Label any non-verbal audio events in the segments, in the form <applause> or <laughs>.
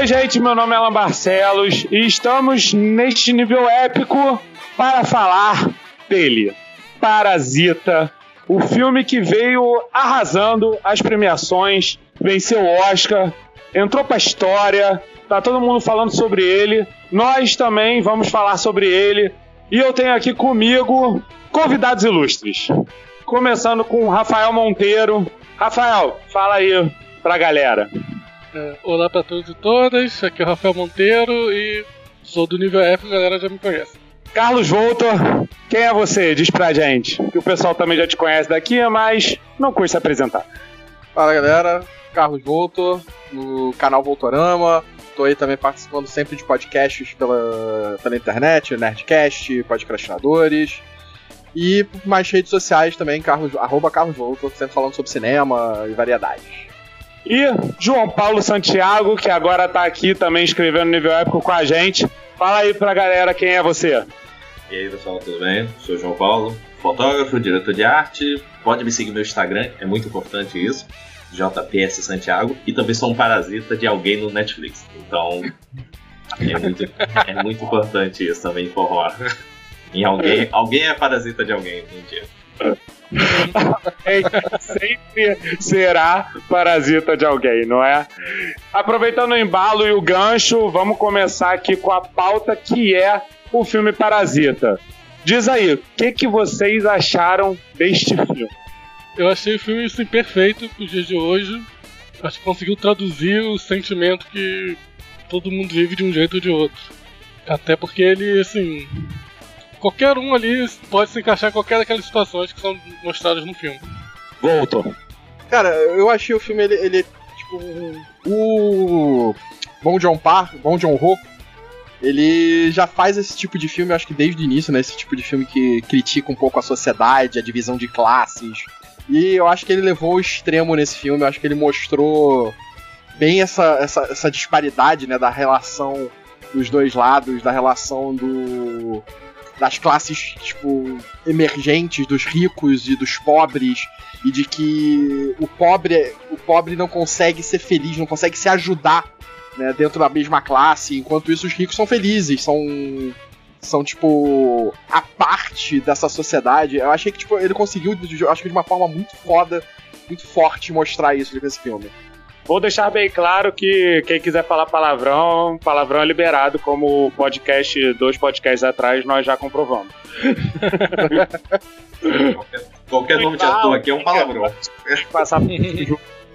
Oi, gente, meu nome é Alan Barcelos e estamos neste nível épico para falar dele. Parasita, o filme que veio arrasando as premiações, venceu o Oscar, entrou pra história, tá todo mundo falando sobre ele. Nós também vamos falar sobre ele. E eu tenho aqui comigo convidados ilustres. Começando com Rafael Monteiro. Rafael, fala aí pra galera. É, olá para todos e todas, aqui é o Rafael Monteiro e sou do nível F, a galera já me conhece. Carlos Voltor, quem é você? Diz pra gente. Que o pessoal também já te conhece daqui, mas não custa apresentar. Fala galera, Carlos Voltor, no canal Voltorama. Tô aí também participando sempre de podcasts pela, pela internet, Nerdcast, Podcastinadores. E mais redes sociais também, Carlos, arroba Carlos Voltor, sempre falando sobre cinema e variedades. E João Paulo Santiago, que agora tá aqui também escrevendo nível épico com a gente. Fala aí pra galera quem é você. E aí pessoal, tudo bem? Sou João Paulo, fotógrafo, diretor de arte. Pode me seguir no Instagram, é muito importante isso. JPS Santiago. E também sou um parasita de alguém no Netflix. Então é muito, é muito importante isso também informar. Em alguém, alguém é parasita de alguém, mentira <laughs> sempre será parasita de alguém, não é? Aproveitando o embalo e o gancho, vamos começar aqui com a pauta que é o filme Parasita. Diz aí, o que, que vocês acharam deste filme? Eu achei o filme assim, perfeito para os de hoje. Acho que conseguiu traduzir o sentimento que todo mundo vive de um jeito ou de outro. Até porque ele, assim, qualquer um ali pode se encaixar em qualquer daquelas situações que são mostradas no filme. Volto. Cara, eu achei o filme, ele, ele tipo, o Bom John Park, Bom John Ho, ele já faz esse tipo de filme, eu acho que desde o início, né? Esse tipo de filme que critica um pouco a sociedade, a divisão de classes. E eu acho que ele levou o extremo nesse filme, eu acho que ele mostrou bem essa, essa, essa disparidade, né? Da relação dos dois lados, da relação do das classes, tipo, emergentes, dos ricos e dos pobres, e de que o pobre, o pobre não consegue ser feliz, não consegue se ajudar né, dentro da mesma classe, enquanto isso os ricos são felizes, são são tipo a parte dessa sociedade. Eu achei que tipo ele conseguiu, acho que de uma forma muito foda, muito forte mostrar isso nesse filme. Vou deixar bem claro que quem quiser falar palavrão, palavrão é liberado, como o podcast, dois podcasts atrás, nós já comprovamos. qualquer, qualquer nome de ator aqui é um palavrão. Passar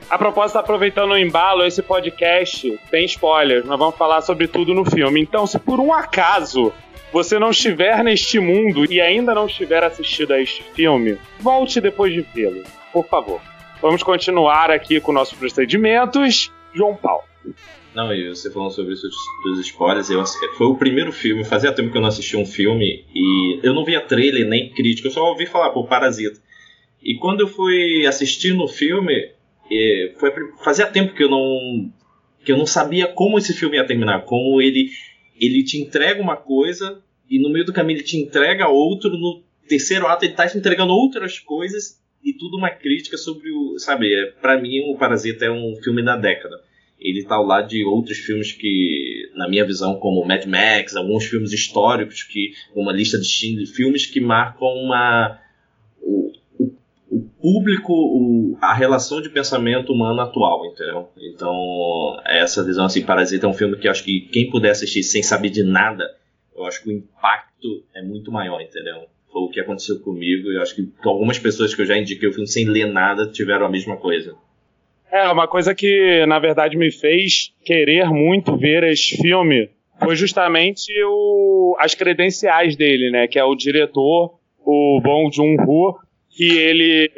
A propósito, aproveitando o embalo, esse podcast tem spoilers. Nós vamos falar sobre tudo no filme. Então, se por um acaso você não estiver neste mundo e ainda não estiver assistido a este filme, volte depois de vê-lo, por favor. Vamos continuar aqui com nossos procedimentos. João Paulo. Não, e você falando sobre isso dos spoilers, eu, foi o primeiro filme, fazia tempo que eu não assistia um filme e eu não via trailer nem crítica, eu só ouvi falar por Parasita. E quando eu fui assistir no filme, foi, fazia tempo que eu não que eu não sabia como esse filme ia terminar, como ele ele te entrega uma coisa e no meio do caminho ele te entrega outro, no terceiro ato ele está te entregando outras coisas e tudo uma crítica sobre o. Sabe, é, para mim, o Parasita é um filme da década. Ele tá ao lado de outros filmes que, na minha visão, como Mad Max, alguns filmes históricos, que uma lista de filmes que marcam uma. O, o, público, o, a relação de pensamento humano atual, entendeu? Então, essa visão assim, Parasita é um filme que acho que quem puder assistir sem saber de nada, eu acho que o impacto é muito maior, entendeu? O que aconteceu comigo. E eu acho que algumas pessoas que eu já indiquei o filme sem ler nada tiveram a mesma coisa. É, uma coisa que na verdade me fez querer muito ver esse filme foi justamente o, as credenciais dele, né? Que é o diretor, o Bong Joon-ho, que ele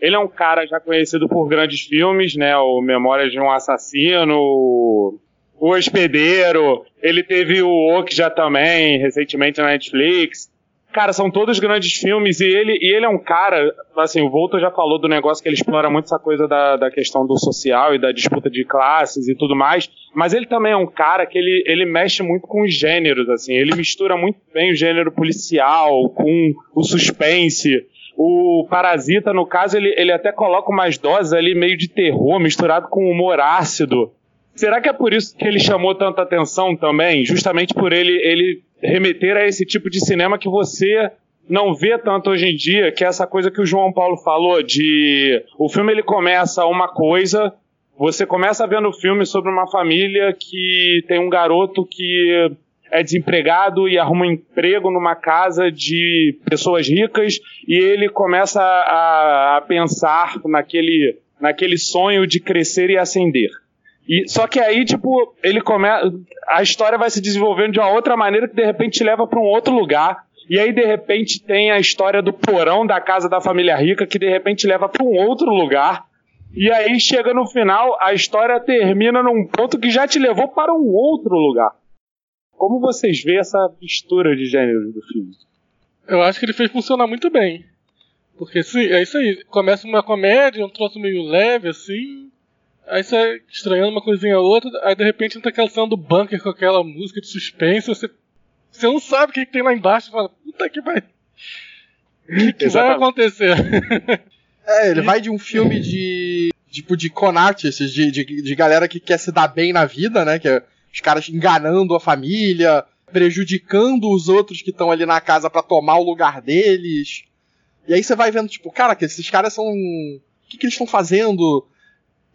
ele é um cara já conhecido por grandes filmes, né? O Memória de um Assassino, o Hospedeiro, ele teve o Okja também, recentemente na Netflix. Cara, são todos grandes filmes e ele, e ele é um cara, assim, o Volta já falou do negócio que ele explora muito essa coisa da, da questão do social e da disputa de classes e tudo mais, mas ele também é um cara que ele, ele mexe muito com os gêneros, assim, ele mistura muito bem o gênero policial com o suspense. O Parasita, no caso, ele, ele até coloca umas doses ali meio de terror misturado com humor ácido Será que é por isso que ele chamou tanta atenção também? Justamente por ele, ele remeter a esse tipo de cinema que você não vê tanto hoje em dia, que é essa coisa que o João Paulo falou de o filme ele começa uma coisa, você começa vendo o filme sobre uma família que tem um garoto que é desempregado e arruma um emprego numa casa de pessoas ricas e ele começa a, a pensar naquele, naquele sonho de crescer e ascender. E, só que aí, tipo, ele começa. A história vai se desenvolvendo de uma outra maneira que de repente te leva para um outro lugar. E aí, de repente, tem a história do porão da casa da família rica, que de repente leva para um outro lugar. E aí, chega no final, a história termina num ponto que já te levou para um outro lugar. Como vocês veem essa mistura de gêneros do filme? Eu acho que ele fez funcionar muito bem. Porque sim, é isso aí. Começa uma comédia, um troço meio leve, assim. Aí você vai estranhando uma coisinha ou outra, aí de repente entra aquela cena do bunker com aquela música de suspense, você, você não sabe o que, que tem lá embaixo, e fala, puta que vai. O que, que vai acontecer? <laughs> É, ele vai de um filme de. Tipo, de con artists, de, de, de galera que quer se dar bem na vida, né? Que é os caras enganando a família, prejudicando os outros que estão ali na casa para tomar o lugar deles. E aí você vai vendo, tipo, cara, que esses caras são. O que, que eles estão fazendo?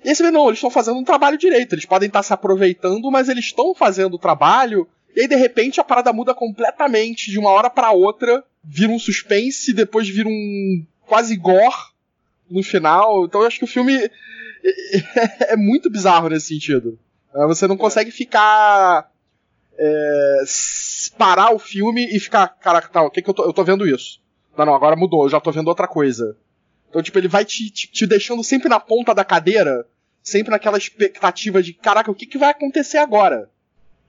E aí você vê, não, eles estão fazendo um trabalho direito. Eles podem estar se aproveitando, mas eles estão fazendo o trabalho. E aí, de repente, a parada muda completamente. De uma hora para outra, vira um suspense, depois vira um quase gore no final. Então eu acho que o filme <laughs> é, muito bizarro nesse sentido. É, você não consegue ficar. É, parar o filme e ficar, caraca, tá, o que, que eu tô, eu tô vendo isso? Não, não, agora mudou, eu já tô vendo outra coisa. Então, tipo, ele vai te, te, te, deixando sempre na ponta da cadeira, sempre naquela expectativa de, caraca, o que, que vai acontecer agora?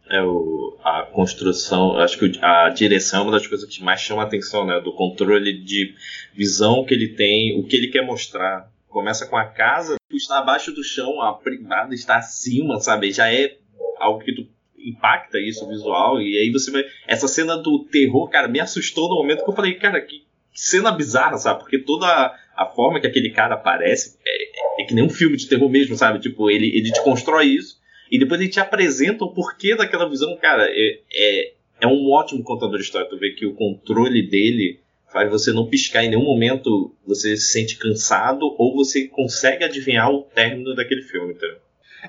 É, o, a construção, acho que a direção é uma das coisas que mais chama a atenção, né? Do controle de visão que ele tem, o que ele quer mostrar. Começa com a casa, está abaixo do chão, a privada está acima, sabe? Já é algo que tu impacta isso visual, e aí você vai. Essa cena do terror, cara, me assustou no momento que eu falei, cara, que cena bizarra, sabe? Porque toda a forma que aquele cara aparece é, é, que nem um filme de terror mesmo, sabe? Tipo, ele, ele te constrói isso e depois ele te apresenta o porquê daquela visão. Cara, é, é, é um ótimo contador de história. Tu vê que o controle dele faz você não piscar em nenhum momento, você se sente cansado ou você consegue adivinhar o término daquele filme, entendeu?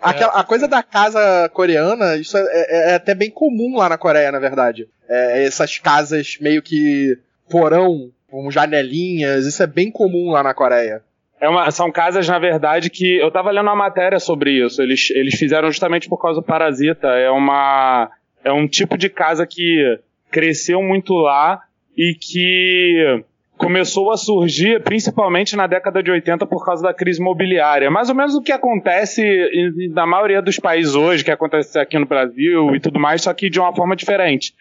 Aquela, a coisa da casa coreana, isso é, é, é, até bem comum lá na Coreia, na verdade. É, essas casas meio que porão com janelinhas, isso é bem comum lá na Coreia. É uma, são casas, na verdade, que. Eu tava lendo uma matéria sobre isso. Eles, eles fizeram justamente por causa do Parasita. É uma. É um tipo de casa que cresceu muito lá e que começou a surgir principalmente na década de 80 por causa da crise imobiliária. Mais ou menos o que acontece na maioria dos países hoje, que acontece aqui no Brasil e tudo mais, só que de uma forma diferente.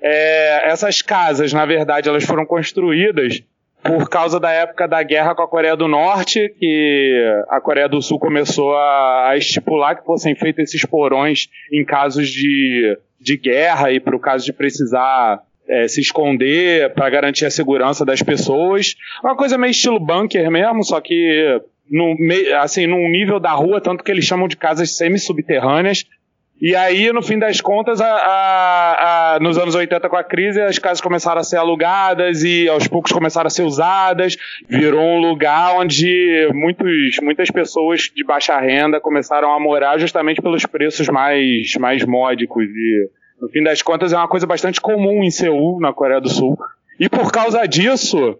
É, essas casas, na verdade, elas foram construídas por causa da época da guerra com a Coreia do Norte, que a Coreia do Sul começou a, a estipular que fossem feitos esses porões em casos de, de guerra e para o caso de precisar é, se esconder para garantir a segurança das pessoas. Uma coisa meio estilo bunker mesmo, só que no, assim, num nível da rua, tanto que eles chamam de casas semi-subterrâneas, e aí, no fim das contas, a, a, a, nos anos 80, com a crise, as casas começaram a ser alugadas e aos poucos começaram a ser usadas. Virou um lugar onde muitos, muitas pessoas de baixa renda começaram a morar justamente pelos preços mais, mais módicos. E, no fim das contas, é uma coisa bastante comum em Seul, na Coreia do Sul. E por causa disso,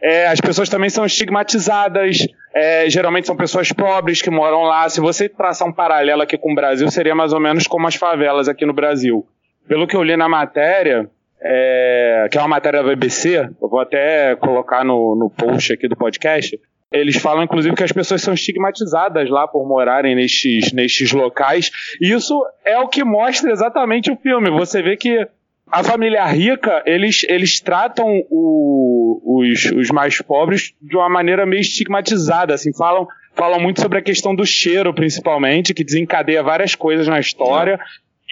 é, as pessoas também são estigmatizadas, é, geralmente são pessoas pobres que moram lá. Se você traçar um paralelo aqui com o Brasil, seria mais ou menos como as favelas aqui no Brasil. Pelo que eu li na matéria, é, que é uma matéria da BBC, eu vou até colocar no, no post aqui do podcast, eles falam, inclusive, que as pessoas são estigmatizadas lá por morarem nestes, nestes locais. E isso é o que mostra exatamente o filme. Você vê que a família rica, eles, eles tratam o, os, os mais pobres de uma maneira meio estigmatizada, assim, falam, falam muito sobre a questão do cheiro, principalmente, que desencadeia várias coisas na história.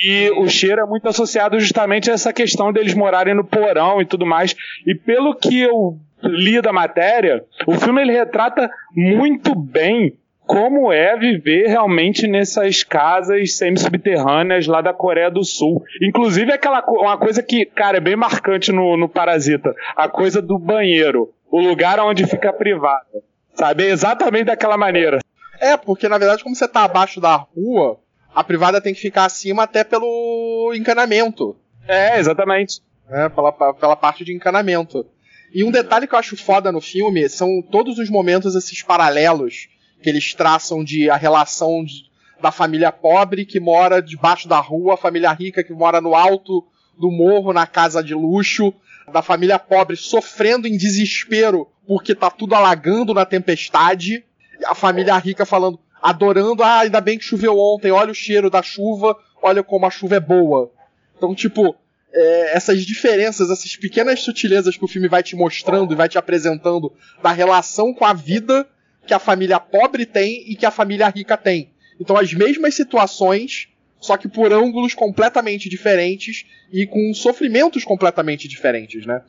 E o cheiro é muito associado justamente a essa questão deles morarem no porão e tudo mais. E pelo que eu li da matéria, o filme ele retrata muito bem como é viver realmente nessas casas semi-subterrâneas lá da Coreia do Sul. Inclusive aquela uma coisa que, cara, é bem marcante no, no Parasita, a coisa do banheiro, o lugar onde fica privado. Sabe? É exatamente daquela maneira. É, porque na verdade, como você tá abaixo da rua, a privada tem que ficar acima até pelo encanamento. É, exatamente. É, pela, pela parte de encanamento. E um detalhe que eu acho foda no filme são todos os momentos, esses paralelos que eles traçam de a relação de, da família pobre que mora debaixo da rua, a família rica que mora no alto do morro, na casa de luxo, da família pobre sofrendo em desespero porque tá tudo alagando na tempestade, a família rica falando, adorando, ah, ainda bem que choveu ontem, olha o cheiro da chuva, olha como a chuva é boa. Então, tipo, é, essas diferenças, essas pequenas sutilezas que o filme vai te mostrando e vai te apresentando da relação com a vida que a família pobre tem e que a família rica tem. Então, as mesmas situações, só que por ângulos completamente diferentes e com sofrimentos completamente diferentes, né?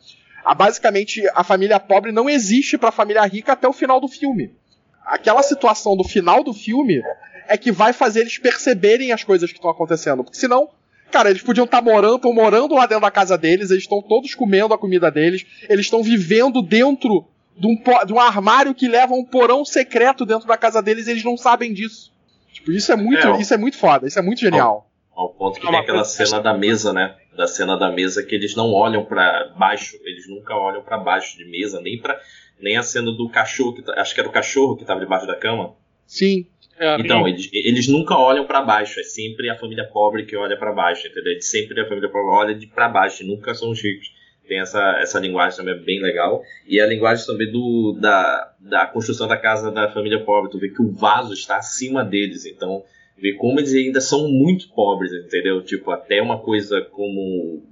A, basicamente, a família pobre não existe para a família rica até o final do filme. Aquela situação do final do filme é que vai fazer eles perceberem as coisas que estão acontecendo. Porque senão, cara, eles podiam estar tá morando, morando lá dentro da casa deles, eles estão todos comendo a comida deles, eles estão vivendo dentro de um, de um armário que leva a um porão secreto dentro da casa deles e eles não sabem disso. Tipo, isso é muito, é, isso é muito foda, isso é muito genial. Ao, ao ponto que é tem aquela cena da mesa, né? Da cena da mesa que eles não olham para baixo, eles nunca olham para baixo de mesa, nem para nem a cena do cachorro, que, tá, acho que era o cachorro que estava debaixo da cama. Sim. É, então, eles, eles nunca olham para baixo, é sempre a família pobre que olha para baixo, entendeu? É sempre a família pobre olha de para baixo, nunca são os ricos tem essa, essa linguagem também bem legal. E a linguagem também do, da, da construção da casa da família pobre. Tu vê que o vaso está acima deles. Então, vê como eles ainda são muito pobres, entendeu? Tipo, até uma coisa como.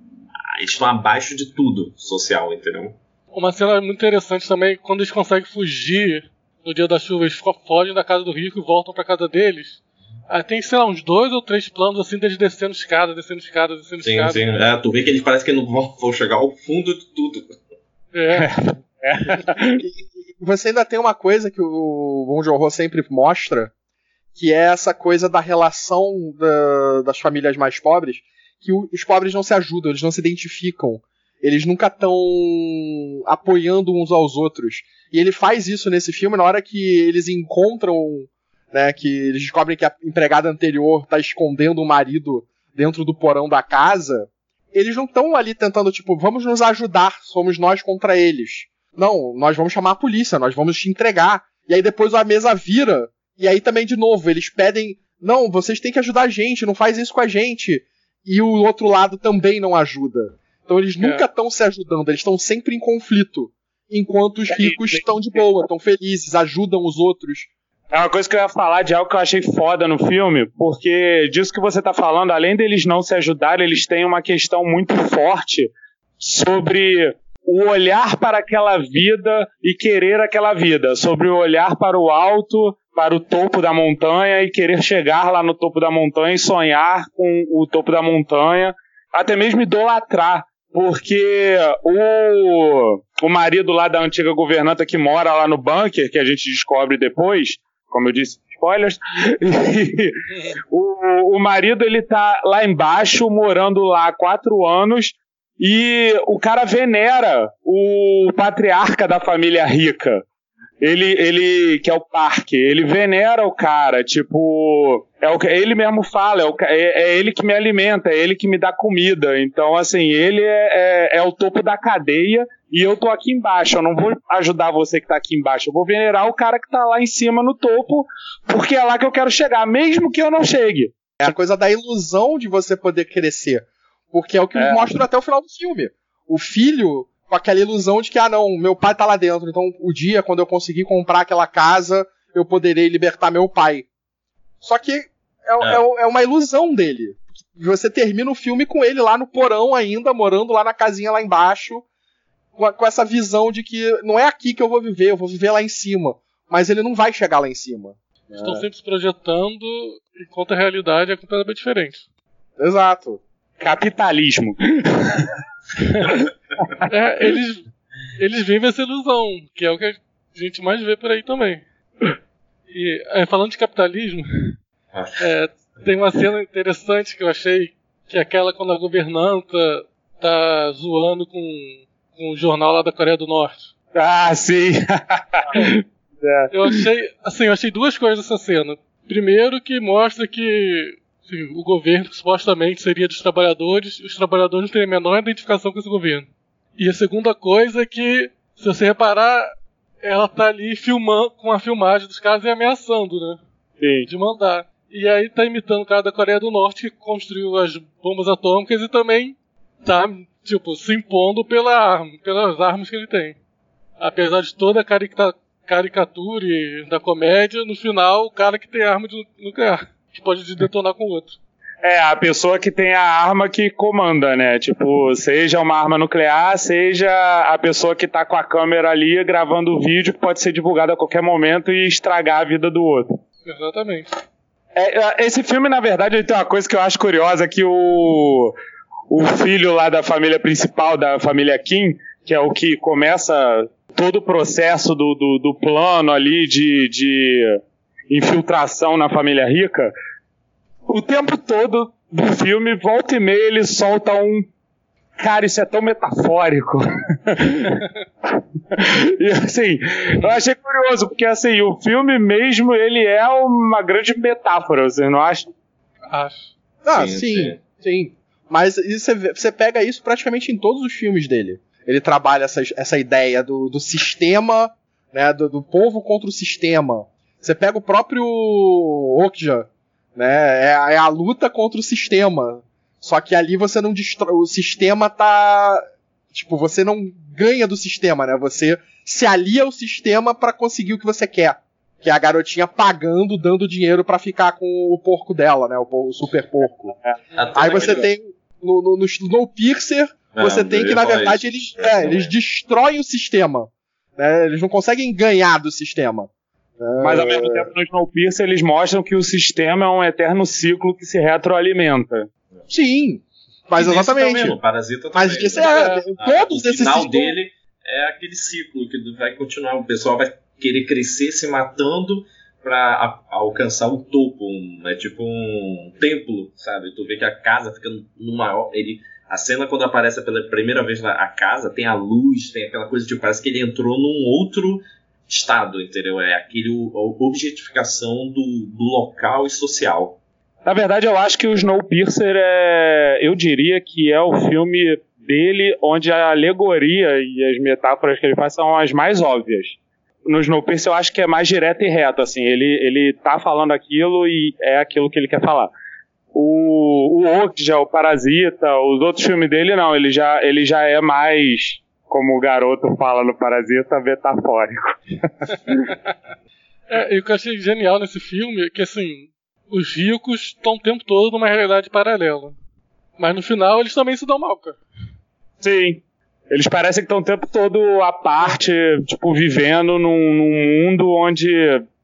Eles estão abaixo de tudo social, entendeu? Uma cena muito interessante também, quando eles conseguem fugir no dia da chuva, eles fogem da casa do rico e voltam para casa deles. Ah, tem, sei lá, uns dois ou três planos assim deles descendo escada, descendo escada, descendo sim, escada. Sim, sim. É, tu vê que eles parecem que não vão, chegar ao fundo de tudo. É. é. e você ainda tem uma coisa que o Bom Joon sempre mostra, que é essa coisa da relação da, das famílias mais pobres, que os pobres não se ajudam, eles não se identificam. Eles nunca estão apoiando uns aos outros. E ele faz isso nesse filme na hora que eles encontram né? Que eles descobrem que a empregada anterior tá escondendo o marido dentro do porão da casa. Eles não estão ali tentando, tipo, vamos nos ajudar, somos nós contra eles. Não, nós vamos chamar a polícia, nós vamos te entregar. E aí depois a mesa vira, e aí também, de novo, eles pedem, não, vocês têm que ajudar a gente, não faz isso com a gente. E o outro lado também não ajuda. Então eles é. nunca estão se ajudando, eles estão sempre em conflito. Enquanto os ricos estão de boa, estão felizes, ajudam os outros. É uma coisa que eu ia falar de algo que eu achei foda no filme, porque disso que você tá falando, além deles não se ajudarem, eles têm uma questão muito forte sobre o olhar para aquela vida e querer aquela vida, sobre o olhar para o alto, para o topo da montanha e querer chegar lá no topo da montanha e sonhar com o topo da montanha, até mesmo idolatrar porque o, o marido lá da antiga governanta que mora lá no bunker, que a gente descobre depois, como eu disse, spoilers. <laughs> o, o marido ele tá lá embaixo, morando lá há quatro anos, e o cara venera o patriarca da família rica. Ele, ele, que é o parque, ele venera o cara, tipo, é o que ele mesmo fala, é, o, é, é, ele que me alimenta, é ele que me dá comida. Então, assim, ele é, é, é o topo da cadeia e eu tô aqui embaixo. Eu não vou ajudar você que tá aqui embaixo. Eu vou venerar o cara que tá lá em cima no topo, porque é lá que eu quero chegar, mesmo que eu não chegue. É a coisa da ilusão de você poder crescer. Porque é o que é. mostra até o final do filme. O filho, com aquela ilusão de que, ah, não, meu pai tá lá dentro. Então, o dia, quando eu conseguir comprar aquela casa, eu poderei libertar meu pai. Só que é, é. é, é uma ilusão dele. Você termina o filme com ele lá no porão ainda, morando lá na casinha lá embaixo, com, com essa visão de que não é aqui que eu vou viver, eu vou viver lá em cima. Mas ele não vai chegar lá em cima. Estão é. sempre se projetando, enquanto a realidade é completamente diferente. Exato. Capitalismo. <laughs> <laughs> é, eles, eles vivem essa ilusão, que é o que a gente mais vê por aí também. E é, falando de capitalismo, é, tem uma cena interessante que eu achei, que é aquela quando a governanta tá zoando com, com o jornal lá da Coreia do Norte. Ah, sim. <laughs> Eu achei, assim, eu achei duas coisas nessa cena. Primeiro que mostra que o governo supostamente seria dos trabalhadores, os trabalhadores não têm a menor identificação com esse governo. E a segunda coisa é que, se você reparar, ela tá ali filmando com a filmagem dos caras e ameaçando, né? Sim. De mandar. E aí tá imitando o cara da Coreia do Norte que construiu as bombas atômicas e também tá, tipo, se impondo pela arma, pelas armas que ele tem. Apesar de toda a carica- caricatura e da comédia, no final, o cara que tem arma de nuclear, que pode detonar com o outro. É, a pessoa que tem a arma que comanda, né? Tipo, seja uma arma nuclear, seja a pessoa que tá com a câmera ali gravando o vídeo que pode ser divulgado a qualquer momento e estragar a vida do outro. Exatamente. É, esse filme, na verdade, ele tem uma coisa que eu acho curiosa, que o, o filho lá da família principal, da família Kim, que é o que começa todo o processo do, do, do plano ali de, de infiltração na família rica, o tempo todo do filme, volta e meia, ele solta um. Cara, isso é tão metafórico. <laughs> e assim, eu achei curioso, porque assim, o filme mesmo, ele é uma grande metáfora, você não acha? Acho. Ah, Sim, sim, sim. sim. Mas você, você pega isso praticamente em todos os filmes dele. Ele trabalha essa, essa ideia do, do sistema, né, do, do povo contra o sistema. Você pega o próprio Okja, né, é, a- é a luta contra o sistema. Só que ali você não destrói. O sistema tá. Tipo, você não ganha do sistema, né? Você se alia ao sistema pra conseguir o que você quer. Que é a garotinha pagando, dando dinheiro pra ficar com o porco dela, né? O, o super porco. Até Aí você tem. No, no, no Snowpiercer, Não, você tem que, na verdade, eles, é, eles destroem o sistema. né? Eles não conseguem ganhar do sistema. Mas ao mesmo tempo no Snowpiercer eles mostram que o sistema é um eterno ciclo que se retroalimenta. Sim. Mas E exatamente. também, o Parasita Mas também, isso né? é. Ah, todos o esses final sistemas- dele é aquele ciclo que vai continuar. O pessoal vai querer crescer se matando pra a- alcançar o topo. Um, é tipo um templo, sabe? Tu vê que a casa fica no maior. Ele, a cena quando aparece pela primeira vez na a casa, tem a luz, tem aquela coisa de parece que ele entrou num outro estado, entendeu? É aquele objetificação do, do local e social. Na verdade, eu acho que o Snowpiercer é. Eu diria que é o filme dele onde a alegoria e as metáforas que ele faz são as mais óbvias. No Snowpiercer eu acho que é mais direto e reto, assim. Ele, ele tá falando aquilo e é aquilo que ele quer falar. O, o Okja, o Parasita, os outros filmes dele não, ele já, ele já é mais, como o garoto fala no Parasita, metafórico. <laughs> É, e o que eu achei genial nesse filme é que, assim, os ricos estão o tempo todo numa realidade paralela. Mas no final eles também se dão mal, cara. Sim. Eles parecem que estão o tempo todo à parte, tipo, vivendo num, num mundo onde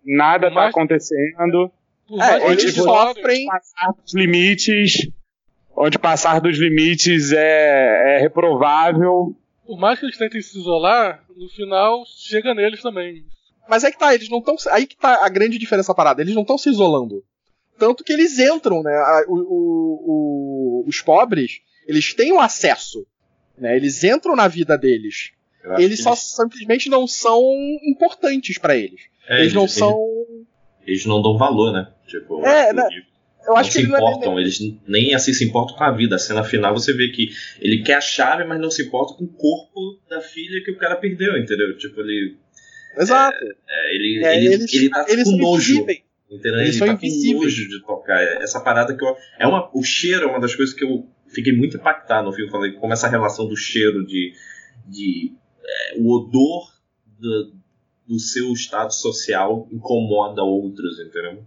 nada tá Mas- acontecendo. É, eles sofrem- sofrem. Passar dos limites, onde passar dos limites é, é reprovável. Por mais que eles tentem se isolar, no final chega neles também. Mas é que tá, eles não estão. Aí que tá a grande diferença da parada. Eles não estão se isolando. Tanto que eles entram, né? a- o- o- o- os pobres, eles têm o acesso. Né? Eles entram na vida deles. Eles só simplesmente não são importantes pra eles. é, eles não são. Eles não dão valor, né? Tipo, É, né? o Eu não acho que se ele não é- importam, eles nem assim se importam com a vida. A cena final você vê que ele quer a chave, mas não se importa com o corpo da filha que o cara perdeu, entendeu? Tipo, ele. Exato. é, ele, É, ele, eles, ele tá eles com nojo. invisíveis. Entendeu? Eles ele são tá invisíveis. com nojo de tocar. Essa parada que eu. É uma, o cheiro é uma das coisas que eu fiquei muito impactado no filme. Falei como essa relação do cheiro, de. de é, o odor do, do seu estado social incomoda outros, entendeu?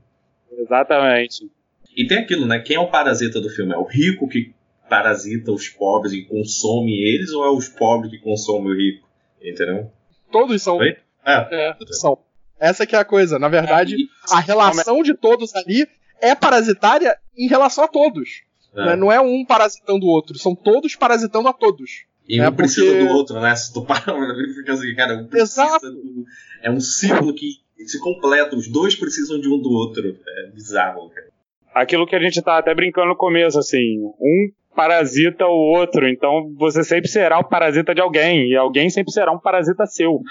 Exatamente. E tem aquilo, né? Quem é o parasita do filme? É o rico que parasita os pobres e consome eles ou é os pobres que consomem o rico? Entendeu? Todos são. É. É. Todos são. Essa que é a coisa. Na verdade, E- a relação de todos ali é parasitária em relação a todos. é. né? Não é um parasitando o outro, são todos parasitando a todos. E É, um precisa porque- do outro, né? Se tu parar pra ver, fica assim, cara, um precisa Exato. do- É um ciclo que se completam, os dois precisam de um do outro. É bizarro, cara. Aquilo que a gente tá até brincando no começo, assim, um parasita o outro, então você sempre será o parasita de alguém, e alguém sempre será um parasita seu.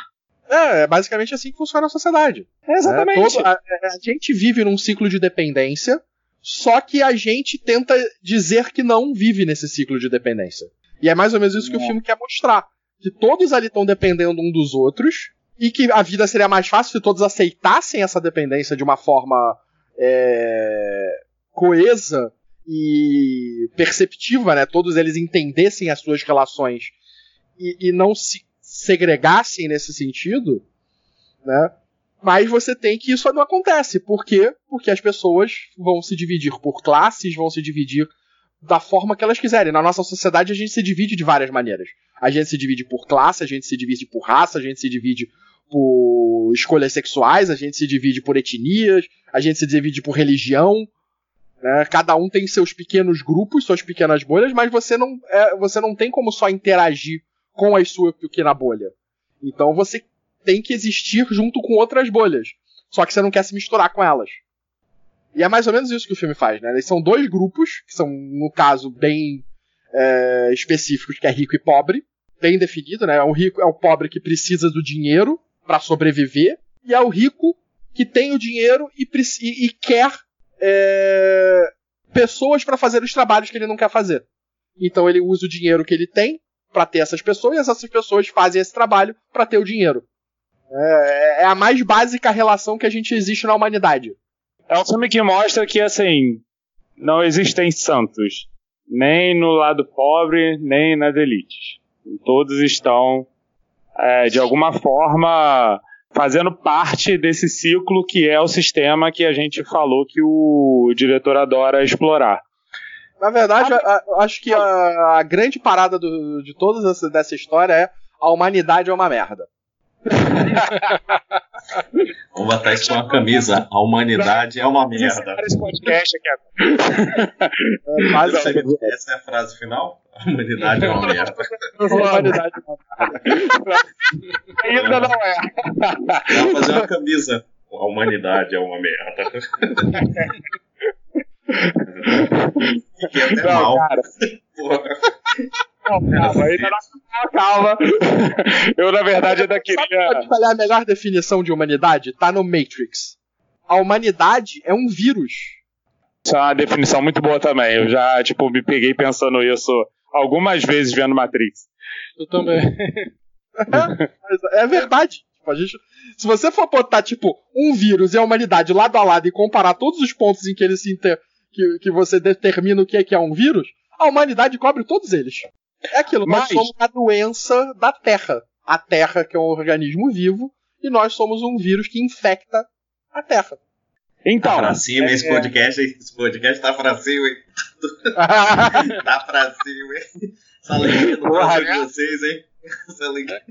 É, é basicamente assim que funciona a sociedade. É exatamente. É, todo, a, a, gente vive num ciclo de dependência, só que a gente tenta dizer que não vive nesse ciclo de dependência. E é mais ou menos isso que o filme quer mostrar. Que todos ali estão dependendo um dos outros, e que a vida seria mais fácil se todos aceitassem essa dependência de uma forma é, coesa e perceptiva, né? Todos eles entendessem as suas relações e, e não se segregassem nesse sentido, né? Mas você tem que isso não acontece. Por quê? Porque as pessoas vão se dividir por classes, vão se dividir da forma que elas quiserem. Na nossa sociedade a gente se divide de várias maneiras. A gente se divide por classe, a gente se divide por raça, a gente se divide por escolhas sexuais, a gente se divide por etnias, a gente se divide por religião. Né? Cada um tem seus pequenos grupos, suas pequenas bolhas, mas você não, é, você não tem como só interagir com as suas pequenas bolhas. Então você tem que existir junto com outras bolhas. Só que você não quer se misturar com elas. E é mais ou menos isso que o filme faz, né? Eles são dois grupos, que são, no caso, bem é, específicos, que é rico e pobre. Bem definido, né? O rico é o pobre que precisa do dinheiro para sobreviver. E é o rico que tem o dinheiro e, e, e quer é, pessoas para fazer os trabalhos que ele não quer fazer. Então ele usa o dinheiro que ele tem para ter essas pessoas e essas pessoas fazem esse trabalho para ter o dinheiro. É, é, a mais básica relação que a gente existe na humanidade. É um filme que mostra que, assim, não existem santos. Nem no lado pobre, nem nas elites. Todos estão, é, de alguma forma, fazendo parte desse ciclo que é o sistema que a gente falou que o diretor adora explorar. Na verdade, acho que a, a grande parada do, de toda essa, dessa história é a humanidade é uma merda. Vamos botar isso com uma camisa. A humanidade é uma merda. Esse podcast aqui essa, essa é a frase final? A humanidade é uma merda. A humanidade é uma merda. Ainda não é. Vamos fazer uma camisa. A humanidade é uma merda. <laughs> Fiquei até não, mal. Cara. Não, calma, ainda não calma. <laughs> Eu, na verdade, ainda queria. Sabe qual é a melhor definição de humanidade? Tá no Matrix. A humanidade é um vírus. Isso é uma definição muito boa também. Eu já, tipo, me peguei pensando isso algumas vezes vendo Matrix. Eu também. é, é verdade. Tipo, a gente, se você for botar, tipo, um vírus e a humanidade lado a lado e comparar todos os pontos em que ele se inter... que, que você determina o que é que é um vírus, a humanidade cobre todos eles. É aquilo, Mas... nós somos a doença da Terra. A Terra, que é um organismo vivo, e nós somos um vírus que infecta a Terra. Então. Tá pra cima, é, esse podcast, esse podcast tá pra cima, hein? <laughs> tá pra cima, hein? Essa alegria do de vocês, hein? Essa alegria.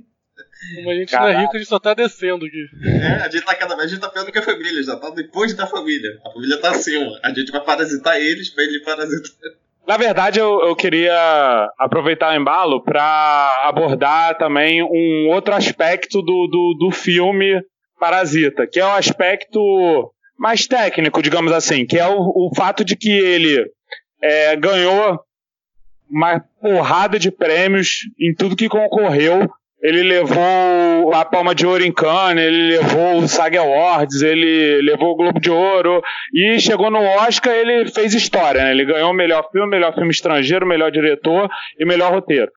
Como a gente Caraca. não é rico, a gente só tá descendo aqui. É, a gente tá cada vez, a gente tá pior do que a família, já tá depois da família. A família tá acima. A gente vai parasitar eles pra ele parasitar. Na verdade, eu, eu queria aproveitar o embalo para abordar também um outro aspecto do, do, do filme Parasita, que é o aspecto mais técnico, digamos assim, que é o, o fato de que ele é, ganhou uma porrada de prêmios em tudo que concorreu ele levou a Palma de Ouro em Cannes, ele levou o SAG Awards, ele levou o Globo de Ouro e chegou no Oscar ele fez história, né? Ele ganhou o melhor filme, melhor filme estrangeiro, melhor diretor e melhor roteiro.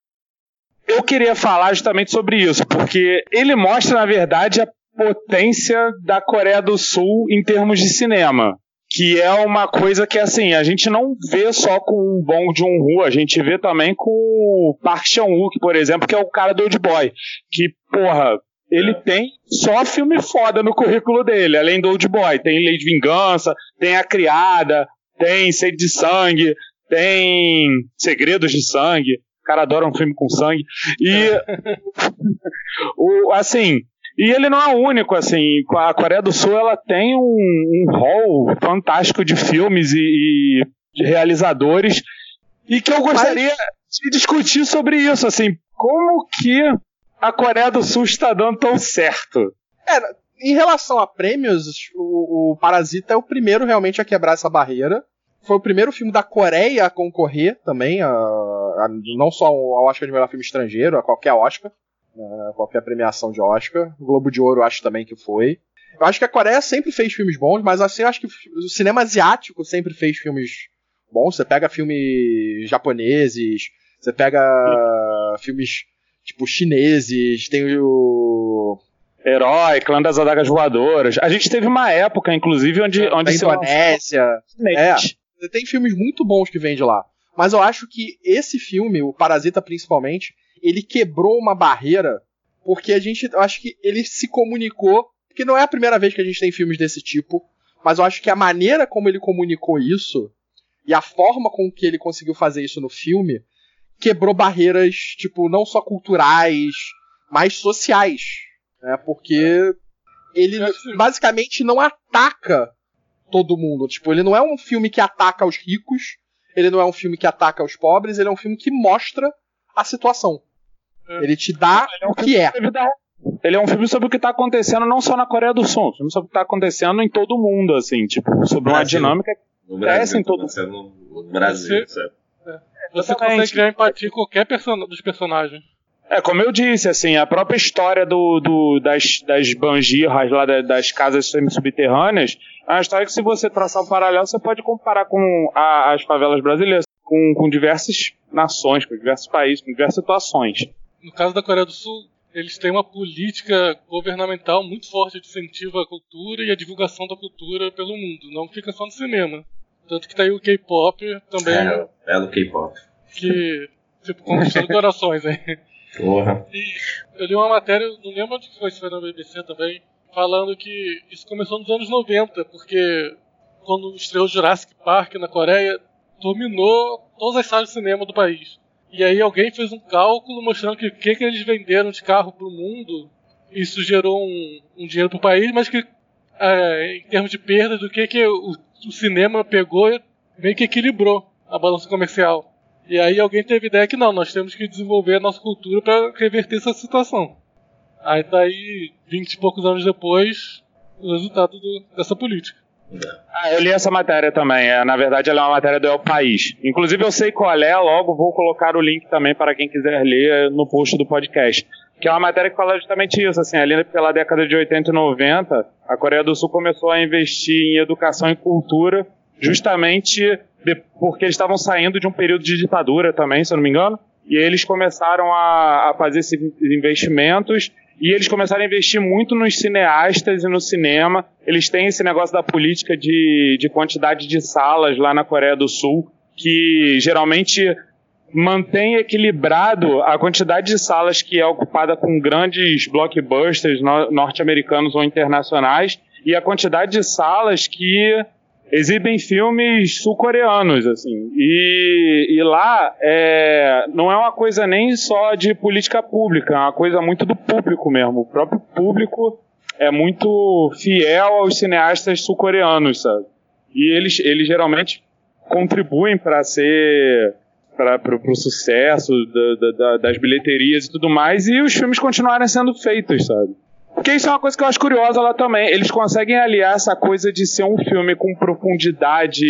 Eu queria falar justamente sobre isso, porque ele mostra, na verdade, a potência da Coreia do Sul em termos de cinema que é uma coisa que assim a gente não vê só com o Bong Joon-ho, a gente vê também com o Park Chan-wook, por exemplo, que é o cara do Old Boy, que porra, ele tem só filme foda no currículo dele, além do Old Boy, tem Lei de Vingança, tem A Criada, tem Sede de Sangue, tem Segredos de Sangue, o cara adora um filme com sangue, e <laughs> o, assim, e ele não é o único, assim. A Coreia do Sul ela tem um, um hall fantástico de filmes e, e realizadores. E que eu gostaria Mas... de discutir sobre isso, assim. Como que a Coreia do Sul está dando tão certo? É, em relação a prêmios, o, o, Parasita é o primeiro realmente a quebrar essa barreira. Foi o primeiro filme da Coreia a concorrer também, a, a, não só ao Oscar de melhor filme estrangeiro, a qualquer Oscar, a qualquer premiação de Oscar. O Globo de Ouro acho também que foi. Eu acho que a Coreia sempre fez filmes bons, mas assim, eu acho que o cinema asiático sempre fez filmes bons. Você pega filmes japoneses, você pega Sim. filmes tipo chineses, tem o Herói, Clã das Adagas Voadoras. A gente teve uma época, inclusive, onde. É, onde Indonésia. É, tem filmes muito bons que vêm de lá. Mas eu acho que esse filme, o Parasita principalmente, ele quebrou uma barreira, porque a gente. Eu acho que ele se comunicou. Porque não é a primeira vez que a gente tem filmes desse tipo. Mas eu acho que a maneira como ele comunicou isso, e a forma com que ele conseguiu fazer isso no filme, quebrou barreiras, tipo, não só culturais, mas sociais né? Porque ele basicamente não ataca todo mundo. Tipo, ele não é um filme que ataca os ricos, ele não é um filme que ataca os pobres, ele é um filme que mostra a situação. É. Ele te dá ele é um o que é. Ele é um filme sobre o que está acontecendo não só na Coreia do Sul, é um filme sobre o que está acontecendo em todo o mundo, assim, tipo, sobre uma dinâmica que acontece em todo mundo. No Brasil, Você, é. Você consegue criar empatia com qualquer person dos personagens. É, como eu disse, assim, a própria história do, do das, das banjirras lá, das casas semi-subterrâneas, é uma história que se você traçar um paralelo, você pode comparar com a, as favelas brasileiras, com, com diversas nações, com diversos países, com diversas situações. No caso da Coreia do Sul, eles têm uma política governamental muito forte de incentivo à cultura e à divulgação da cultura pelo mundo, não fica só no cinema. Tanto que tá aí o K-pop também. É, belo K-pop. Que, tipo, conquistando corações, hein? Porra. E eu li uma matéria, não lembro onde foi, se foi na BBC também, falando que isso começou nos anos 90, porque quando estreou Jurassic Park na Coreia, dominou todas as salas de cinema do país. E aí alguém fez um cálculo mostrando que o que, que eles venderam de carro para o mundo, isso gerou um, um dinheiro para o país, mas que é, em termos de perda, do que, que o, o cinema pegou, meio que equilibrou a balança comercial. E aí alguém teve ideia que não, nós temos que desenvolver a nossa cultura para reverter essa situação. Aí tá aí, 20 e poucos anos depois, o resultado do, dessa política. Ah, eu li essa matéria também. É, na verdade, ela é uma matéria do El País. Inclusive, eu sei qual é, logo vou colocar o link também para quem quiser ler no post do podcast. Que é uma matéria que fala justamente isso. Assim, ali pela década de 80 e 90, a Coreia do Sul começou a investir em educação e cultura justamente porque eles estavam saindo de um período de ditadura também, se eu não me engano, e eles começaram a, a fazer esses investimentos e eles começaram a investir muito nos cineastas e no cinema. Eles têm esse negócio da política de, de quantidade de salas lá na Coreia do Sul, que geralmente mantém equilibrado a quantidade de salas que é ocupada com grandes blockbusters norte-americanos ou internacionais e a quantidade de salas que exibem filmes sul-coreanos, assim. E, e lá é, não é uma coisa nem só de política pública, é uma coisa muito do público mesmo. O próprio público é muito fiel aos cineastas sul-coreanos, sabe? E eles, eles geralmente contribuem para ser para o sucesso da, da, das bilheterias e tudo mais, e os filmes continuarem sendo feitos, sabe? Porque isso é uma coisa que eu acho curiosa lá também. Eles conseguem aliar essa coisa de ser um filme com profundidade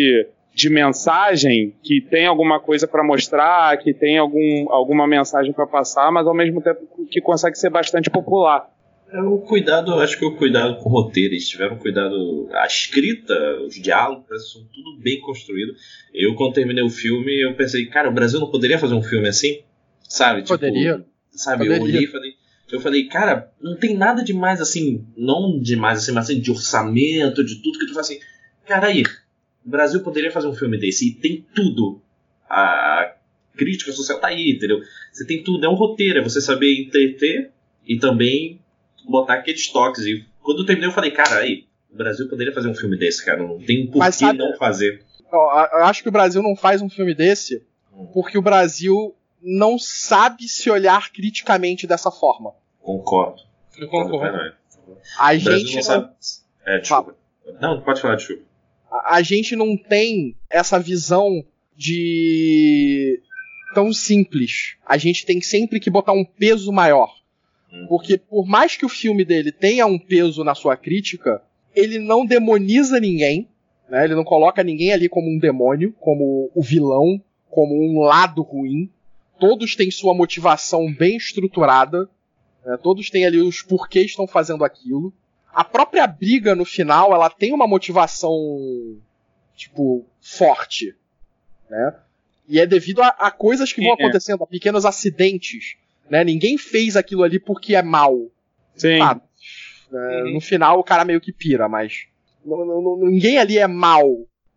de mensagem, que tem alguma coisa para mostrar, que tem algum, alguma mensagem para passar, mas ao mesmo tempo que consegue ser bastante popular. É o cuidado, acho que o cuidado com o roteiro, eles tiveram cuidado. A escrita, os diálogos, são tudo bem construído. Eu, quando terminei o filme, eu pensei, cara, o Brasil não poderia fazer um filme assim? Sabe? Tipo, poderia. Sabe, poderia. eu olhei e falei eu falei, cara, não tem nada demais assim, não demais assim, mas assim, de orçamento, de tudo que tu fala assim, cara aí, o Brasil poderia fazer um filme desse e tem tudo. A crítica social tá aí, entendeu? Você tem tudo, é um roteiro, é você saber entreter e também botar aqueles toques. E quando eu terminei, eu falei, cara, aí, o Brasil poderia fazer um filme desse, cara, não tem por que não fazer. Eu acho que o Brasil não faz um filme desse hum. porque o Brasil não sabe se olhar criticamente dessa forma. Concordo. Eu concordo. A gente não, sabe. É, desculpa. Não, pode falar, desculpa. A, a gente não tem essa visão de tão simples. A gente tem sempre que botar um peso maior. Hum. Porque por mais que o filme dele tenha um peso na sua crítica, ele não demoniza ninguém, né? Ele não coloca ninguém ali como um demônio, como o vilão, como um lado ruim. Todos têm sua motivação bem estruturada. Né? Todos têm ali os porquês estão fazendo aquilo. A própria briga no final, ela tem uma motivação, tipo, forte. Né? E é devido a, a coisas que Sim, vão é. acontecendo, a pequenos acidentes. Né? Ninguém fez aquilo ali porque é mal. Sim. Uhum. No final o cara meio que pira, mas. Não, não, ninguém ali é mal.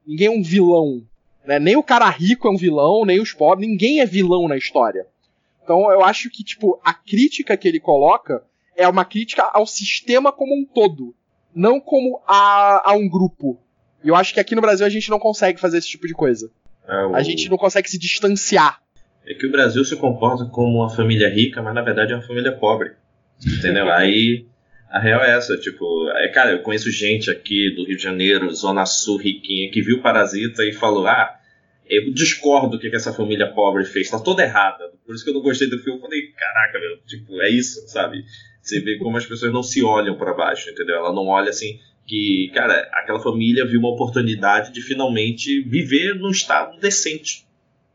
Ninguém é um vilão. Né? Nem o cara rico é um vilão, nem os pobres. Ninguém é vilão na história. Então eu acho que, tipo, a crítica que ele coloca é uma crítica ao sistema como um todo. Não como a, a um grupo. E eu acho que aqui no Brasil a gente não consegue fazer esse tipo de coisa. É o... A gente não consegue se distanciar. É que o Brasil se comporta como uma família rica, mas na verdade é uma família pobre. Entendeu? Aí a real é essa, tipo, é, cara, eu conheço gente aqui do Rio de Janeiro, Zona Sul, riquinha, que viu Parasita e falou: ah, eu discordo do que, que essa família pobre fez, tá toda errada. Por isso que eu não gostei do filme. Eu falei, caraca, meu, tipo, é isso, sabe? Você vê como as pessoas não se olham para baixo, entendeu? Ela não olha assim que, cara, aquela família viu uma oportunidade de finalmente viver num estado decente,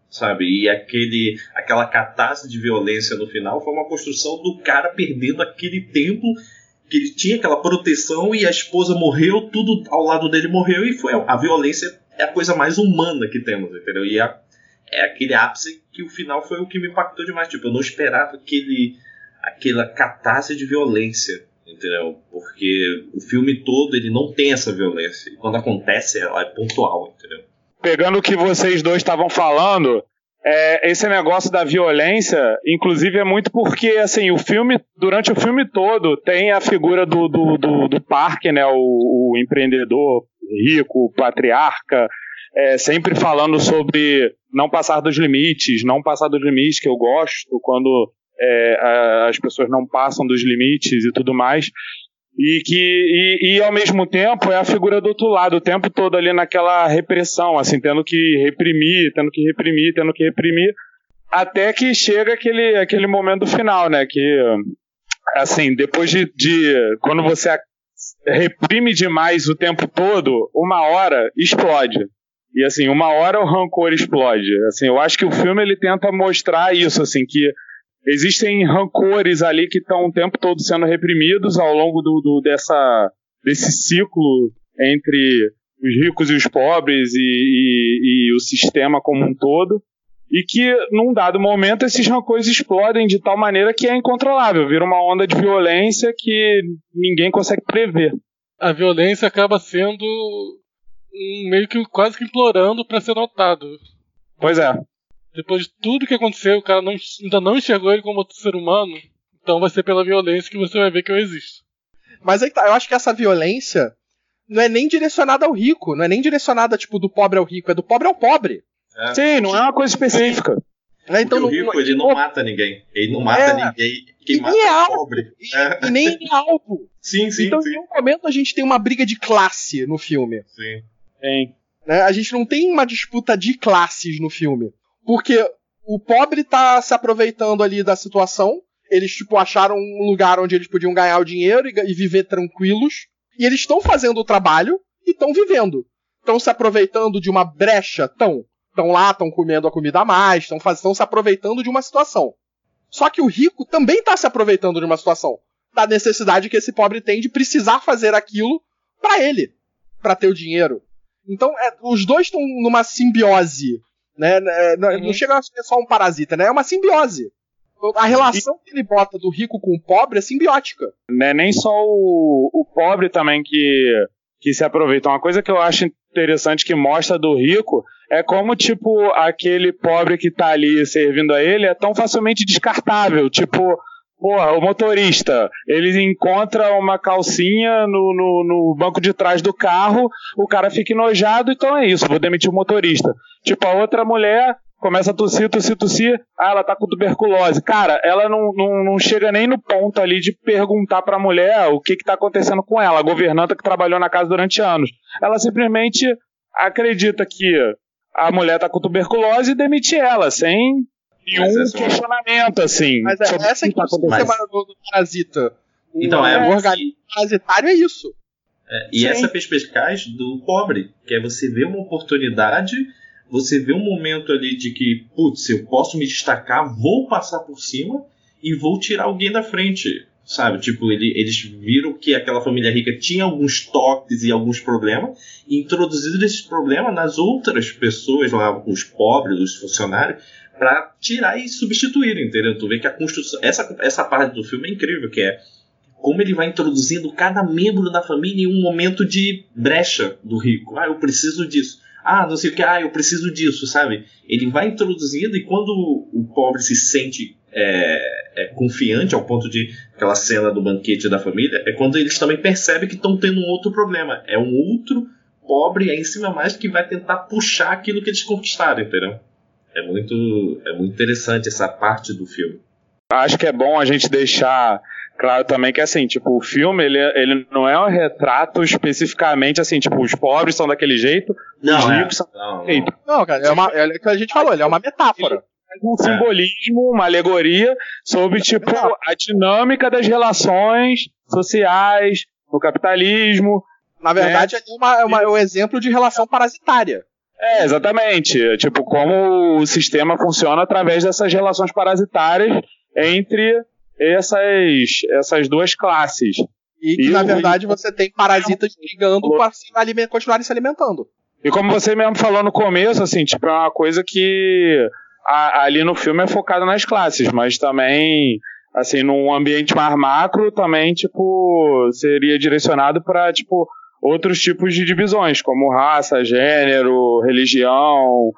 sabe? E aquele, aquela catástrofe de violência no final foi uma construção do cara perdendo aquele tempo que ele tinha aquela proteção e a esposa morreu, tudo ao lado dele morreu e foi a violência é a coisa mais humana que temos, entendeu? E é, é aquele ápice que o final foi o que me impactou demais, tipo, eu não esperava aquele aquela catástrofe de violência entendeu? Porque o filme todo ele não tem essa violência. E quando acontece, ela é pontual, entendeu? Pegando o que vocês dois estavam falando, é, esse negócio da violência, inclusive, é muito porque, assim, o filme, durante o filme todo, tem a figura do, do, do, do Parque, né, o, o empreendedor rico, patriarca, é, sempre falando sobre não passar dos limites, não passar dos limites, que eu gosto quando é, a, as pessoas não passam dos limites e tudo mais. E que e, e, ao mesmo tempo é a figura do outro lado, o tempo todo ali naquela repressão, assim, tendo que reprimir, tendo que reprimir, tendo que reprimir, até que chega aquele, aquele momento final, né? Que assim, depois de, de quando você reprime demais o tempo todo, uma hora explode. E assim, uma hora o rancor explode. Assim, eu acho que o filme ele tenta mostrar isso, assim, que existem rancores ali que estão o tempo todo sendo reprimidos ao longo do, do, dessa, desse ciclo entre os ricos e os pobres e, e, e, o sistema como um todo. E que, num dado momento, esses rancores explodem de tal maneira que é incontrolável, vira uma onda de violência que ninguém consegue prever. A violência acaba sendo meio que quase que implorando para ser notado. Pois é depois de tudo que aconteceu, o cara não, ainda não enxergou ele como outro ser humano, então vai ser pela violência que você vai ver que eu existo. Mas aí tá, eu acho que essa violência não é nem direcionada ao rico, não é nem direcionada, tipo, do pobre ao rico, é do pobre ao pobre. É. Sim, não é uma coisa específica. É, então, o rico, ele não mata ninguém. Ele não mata é, ninguém. Quem mata é, o pobre. E, é. e nem é alvo. <laughs> Sim, sim, então, sim. em nenhum momento a gente tem uma briga de classe no filme. Sim. Tem. Né? A gente não tem uma disputa de classes no filme. Porque o pobre tá se aproveitando ali da situação. Eles, tipo, acharam um lugar onde eles podiam ganhar o dinheiro e, e viver tranquilos. E eles estão fazendo o trabalho e estão vivendo. Estão se aproveitando de uma brecha? Estão. Lá, estão comendo a comida a mais, estão se aproveitando de uma situação. Só que o rico também está se aproveitando de uma situação. Da necessidade que esse pobre tem de precisar fazer aquilo para ele. para ter o dinheiro. Então, é, os dois estão numa simbiose né? É, não, uhum. não chega a ser só um parasita, né? É uma simbiose. A relação que ele bota do rico com o pobre é simbiótica. Não é nem só o, o pobre também que, que se aproveita. Uma coisa que eu acho interessante que mostra do rico é como, tipo, aquele pobre que tá ali servindo a ele é tão facilmente descartável. Tipo, Porra, o motorista, ele encontra uma calcinha no, no, no, banco de trás do carro, o cara fica enojado, então é isso, vou demitir o motorista. Tipo, a outra mulher começa a tossir, tossir, tossir, ah, ela tá com tuberculose. Cara, ela não, não, não chega nem no ponto ali de perguntar pra mulher o que que tá acontecendo com ela, a governanta que trabalhou na casa durante anos. Ela simplesmente acredita que a mulher tá com tuberculose e demite ela, sem nenhum Mas é questionamento, assim. Mas é, essa que tá é acontecendo. sistema do, parasita. O, Então, é, o organismo parasitário é isso. É, e Sim. essa perspicaz do pobre, que é você ver uma oportunidade, você vê um momento ali de que, putz, eu posso me destacar, vou passar por cima e vou tirar alguém da frente. Sabe? Tipo, ele- eles viram que aquela família rica tinha alguns toques e alguns problemas, e introduziram esses problemas nas outras pessoas lá, os pobres, os funcionários, para tirar e substituir, entendeu? Tu vê que a construção. Essa, essa parte do filme é incrível, que é como ele vai introduzindo cada membro da família em um momento de brecha do rico. Ah, eu preciso disso. Ah, não sei o que, ah, eu preciso disso, sabe? Ele vai introduzindo e quando o pobre se sente é, é, confiante ao ponto de aquela cena do banquete da família, é quando eles também percebem que estão tendo um outro problema. É um outro pobre aí em cima mais que vai tentar puxar aquilo que eles conquistaram, entendeu? É muito, é muito interessante essa parte do filme. Acho que é bom a gente deixar claro também que, assim, tipo, o filme, ele, ele não é um retrato especificamente, assim, tipo, os pobres são daquele jeito, os é, ricos são não, não. jeito. Não, cara, é, uma, é o que a gente falou, ele é uma metáfora. um simbolismo, uma alegoria sobre tipo a dinâmica das relações sociais no capitalismo. Na verdade, é, uma, é, uma- é um exemplo de relação parasitária. É, exatamente. Tipo, como o sistema funciona através dessas relações parasitárias entre essas, essas duas classes. E que, E na o- verdade, você tem parasitas brigando para se aliment- continuarem se alimentando. E como você mesmo falou no começo, assim, tipo, é uma coisa que a- ali no filme é focado nas classes, mas também, assim, num ambiente mais macro, também, tipo, seria direcionado para, tipo, outros tipos de divisões, como raça, gênero, religião.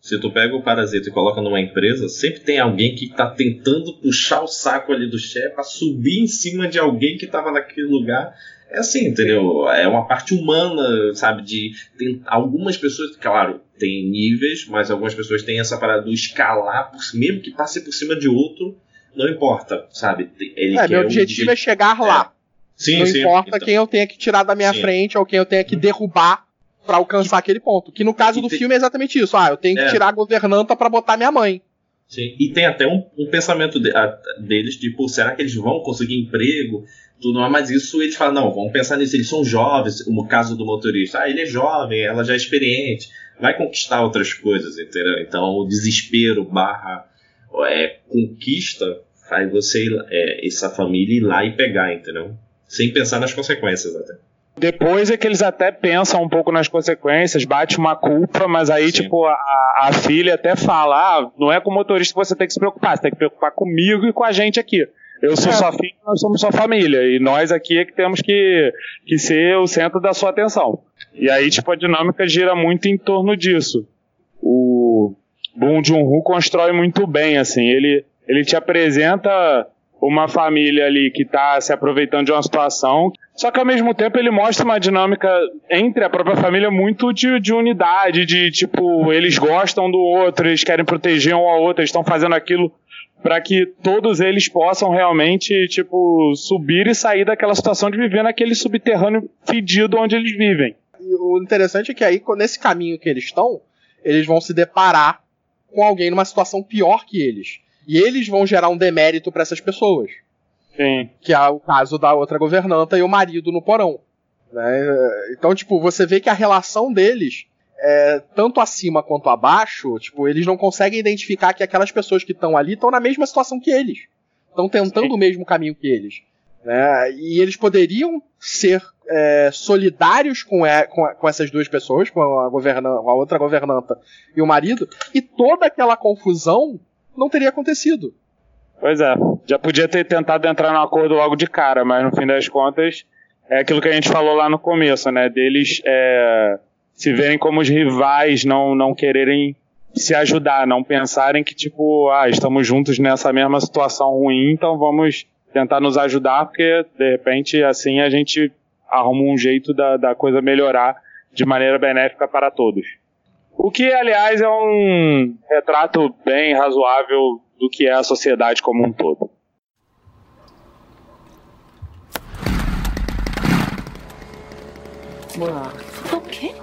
Se tu pega o parasita e coloca numa empresa, sempre tem alguém que tá tentando puxar o saco ali do chefe pra subir em cima de alguém que tava naquele lugar. É assim, entendeu? É uma parte humana, sabe? De tem algumas pessoas, claro, tem níveis, mas algumas pessoas têm essa parada do escalar, por, mesmo que passe por cima de outro, não importa, sabe? Ele É, quer meu um objetivo de- é chegar lá. Sim, não sim. importa Então, quem eu tenha que tirar da minha Sim. frente ou quem eu tenha que derrubar pra alcançar aquele ponto. Que no caso do tem- filme é exatamente isso. Ah, eu tenho que É. tirar a governanta pra botar minha mãe. Sim, e tem até um, um pensamento de- a- deles, tipo, será que eles vão conseguir emprego? Tudo mais, mas isso eles falam, não, vamos pensar nisso, eles são jovens, no caso do motorista, ah, ele é jovem, ela já é experiente, vai conquistar outras coisas, entendeu? Então o desespero barra é, conquista faz você, é, essa família ir lá e pegar, entendeu? Sem pensar nas consequências até. Depois é que eles até pensam um pouco nas consequências, bate uma culpa, mas aí, Sim. tipo, a, a filha até fala: ah, não é com o motorista que você tem que se preocupar, você tem que se preocupar comigo e com a gente aqui. Eu sou É. sua filha, nós somos sua família. E nós aqui é que temos que, que ser o centro da sua atenção. E aí, tipo, a dinâmica gira muito em torno disso. O Bong Joon-ho constrói muito bem, assim. Ele, ele te apresenta uma família ali que tá se aproveitando de uma situação, só que ao mesmo tempo ele mostra uma dinâmica entre a própria família muito de, de unidade, de tipo, eles gostam do outro, eles querem proteger um ao outro, eles estão fazendo aquilo para que todos eles possam realmente, tipo, subir e sair daquela situação de viver naquele subterrâneo fedido onde eles vivem. E o interessante é que aí, nesse caminho que eles estão, eles vão se deparar com alguém numa situação pior que eles. E eles vão gerar um demérito pra essas pessoas. Sim. Que é o caso da outra governanta e o marido no porão. né? Então, tipo, você vê que a relação deles, é, tanto acima quanto abaixo, tipo, eles não conseguem identificar que aquelas pessoas que estão ali estão na mesma situação que eles. Estão tentando Sim. o mesmo caminho que eles. né? E eles poderiam ser é, solidários com, e- com com essas duas pessoas, com a, governa, com a outra governanta e o marido, e toda aquela confusão não teria acontecido. Pois é. Já podia ter tentado entrar no acordo logo de cara, mas no fim das contas é aquilo que a gente falou lá no começo, né? Deles é, se verem como os rivais, não, não quererem se ajudar, não pensarem que, tipo, ah, estamos juntos nessa mesma situação ruim, então vamos tentar nos ajudar, porque de repente assim a gente arruma um jeito da, da coisa melhorar de maneira benéfica para todos. O que, aliás, é um retrato bem razoável do que é a sociedade como um todo. 뭐야? 소독해?